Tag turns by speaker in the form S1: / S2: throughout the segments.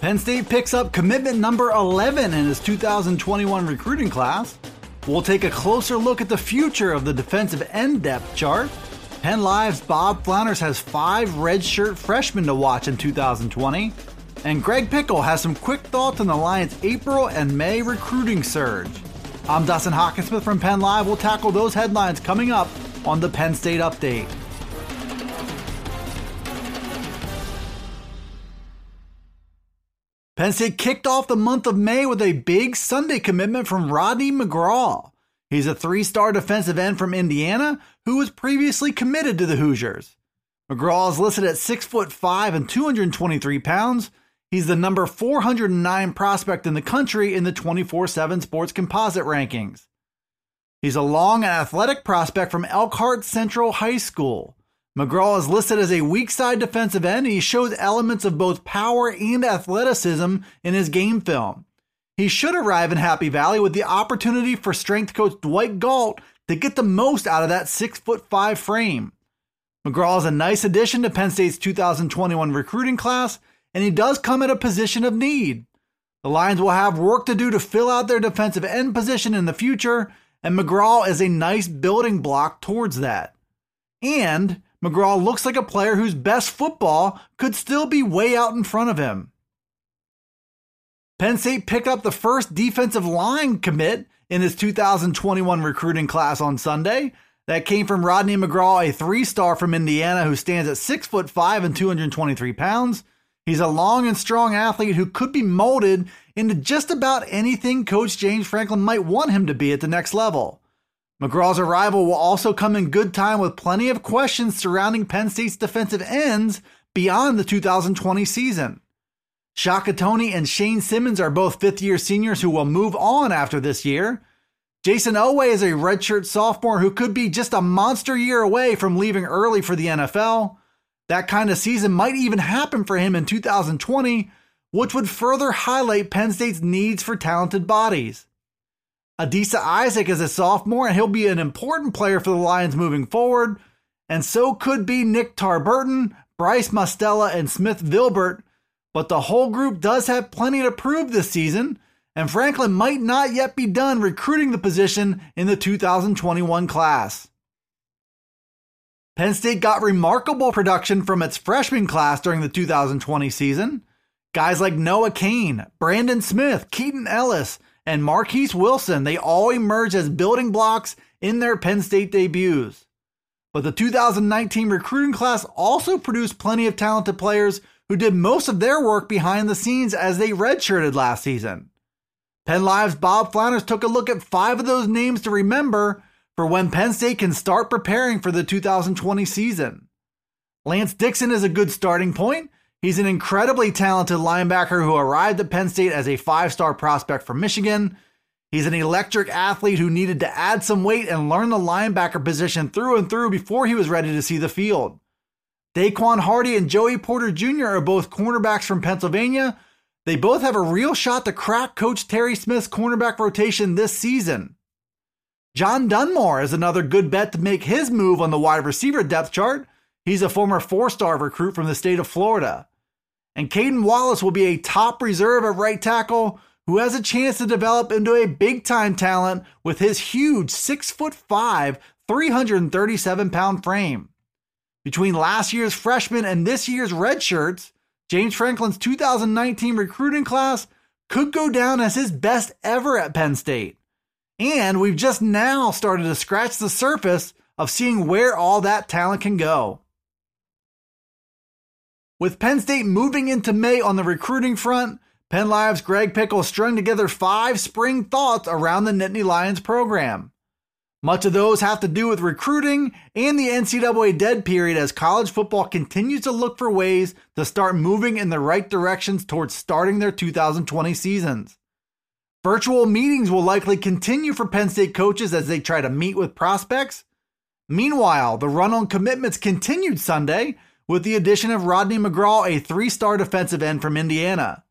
S1: Penn State picks up commitment number 11 in his 2021 recruiting class. We'll take a closer look at the future of the defensive end depth chart. Penn Live's Bob Flounders has five redshirt freshmen to watch in 2020. And Greg Pickle has some quick thoughts on the Lions' April and May recruiting surge. I'm Dustin Hockensmith from Penn Live. We'll tackle those headlines coming up on the Penn State Update. Penn State kicked off the month of May with a big Sunday commitment from Rodney McGraw. He's a three star defensive end from Indiana who was previously committed to the Hoosiers. McGraw is listed at 6 foot 5 and 223 pounds. He's the number 409 prospect in the country in the 24 7 sports composite rankings. He's a long and athletic prospect from Elkhart Central High School. McGraw is listed as a weak side defensive end. and He shows elements of both power and athleticism in his game film. He should arrive in Happy Valley with the opportunity for strength coach Dwight Galt to get the most out of that six foot five frame. McGraw is a nice addition to Penn State's 2021 recruiting class, and he does come at a position of need. The Lions will have work to do to fill out their defensive end position in the future, and McGraw is a nice building block towards that. And McGraw looks like a player whose best football could still be way out in front of him. Penn State picked up the first defensive line commit in his 2021 recruiting class on Sunday. That came from Rodney McGraw, a three star from Indiana who stands at 6 foot 5 and 223 pounds. He's a long and strong athlete who could be molded into just about anything Coach James Franklin might want him to be at the next level. McGraw's arrival will also come in good time with plenty of questions surrounding Penn State's defensive ends beyond the 2020 season. Shaka Toney and Shane Simmons are both fifth year seniors who will move on after this year. Jayson Oweh is a redshirt sophomore who could be just a monster year away from leaving early for the NFL. That kind of season might even happen for him in 2020, which would further highlight Penn State's needs for talented bodies. Adisa Isaac is a sophomore, and he'll be an important player for the Lions moving forward. And so could be Nick Tarburton, Bryce Mostella, and Smith Vilbert. But the whole group does have plenty to prove this season, and Franklin might not yet be done recruiting the position in the 2021 class. Penn State got remarkable production from its freshman class during the 2020 season. Guys like Noah Cain, Brandon Smith, Keaton Ellis, and Marquise Wilson, they all emerged as building blocks in their Penn State debuts. But the 2019 recruiting class also produced plenty of talented players who did most of their work behind the scenes as they redshirted last season. Penn Live's Bob Flounders took a look at five of those names to remember for when Penn State can start preparing for the 2020 season. Lance Dixon is a good starting point He's an incredibly talented linebacker who arrived at Penn State as a five star prospect from Michigan. He's an electric athlete who needed to add some weight and learn the linebacker position through and through before he was ready to see the field. Daequan Hardy and Joey Porter Jr. are both cornerbacks from Pennsylvania. They both have a real shot to crack Coach Terry Smith's cornerback rotation this season. John Dunmore is another good bet to make his move on the wide receiver depth chart. He's a former four star recruit from the state of Florida. And Caden Wallace will be a top reserve at right tackle who has a chance to develop into a big time talent with his huge 6 foot 5, 337 pound frame. Between last year's freshman and this year's redshirts, James Franklin's 2019 recruiting class could go down as his best ever at Penn State. And we've just now started to scratch the surface of seeing where all that talent can go. With Penn State moving into May on the recruiting front, Penn Live's Greg Pickle strung together five spring thoughts around the Nittany Lions program. Much of those have to do with recruiting and the NCAA dead period as college football continues to look for ways to start moving in the right directions towards starting their 2020 seasons. Virtual meetings will likely continue for Penn State coaches as they try to meet with prospects. Meanwhile, the run on commitments continued Sunday with the addition of Rodney McGraw, a three star defensive end from Indiana.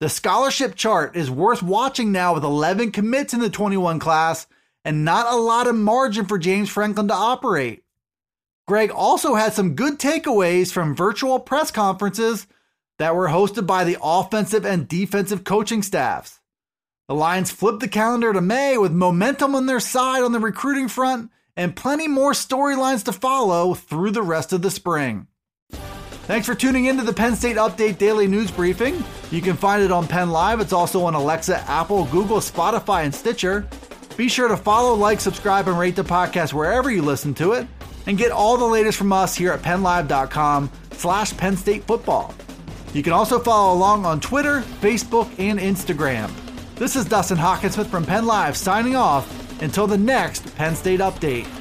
S1: The scholarship chart is worth watching now with 11 commits in the 21 class and not a lot of margin for James Franklin to operate. Greg also had some good takeaways from virtual press conferences that were hosted by the offensive and defensive coaching staffs. The Lions flipped the calendar to May with momentum on their side on the recruiting front and plenty more storylines to follow through the rest of the spring. Thanks for tuning in to the Penn State Update Daily News Briefing. You can find it on Penn Live. It's also on Alexa, Apple, Google, Spotify, and Stitcher. Be sure to follow, like, subscribe, and rate the podcast wherever you listen to it, and get all the latest from us here at PennLive.com slash Penn State Football. You can also follow along on Twitter, Facebook, and Instagram. This is Dustin Hockensmith from Penn Live signing off until the next Penn State Update.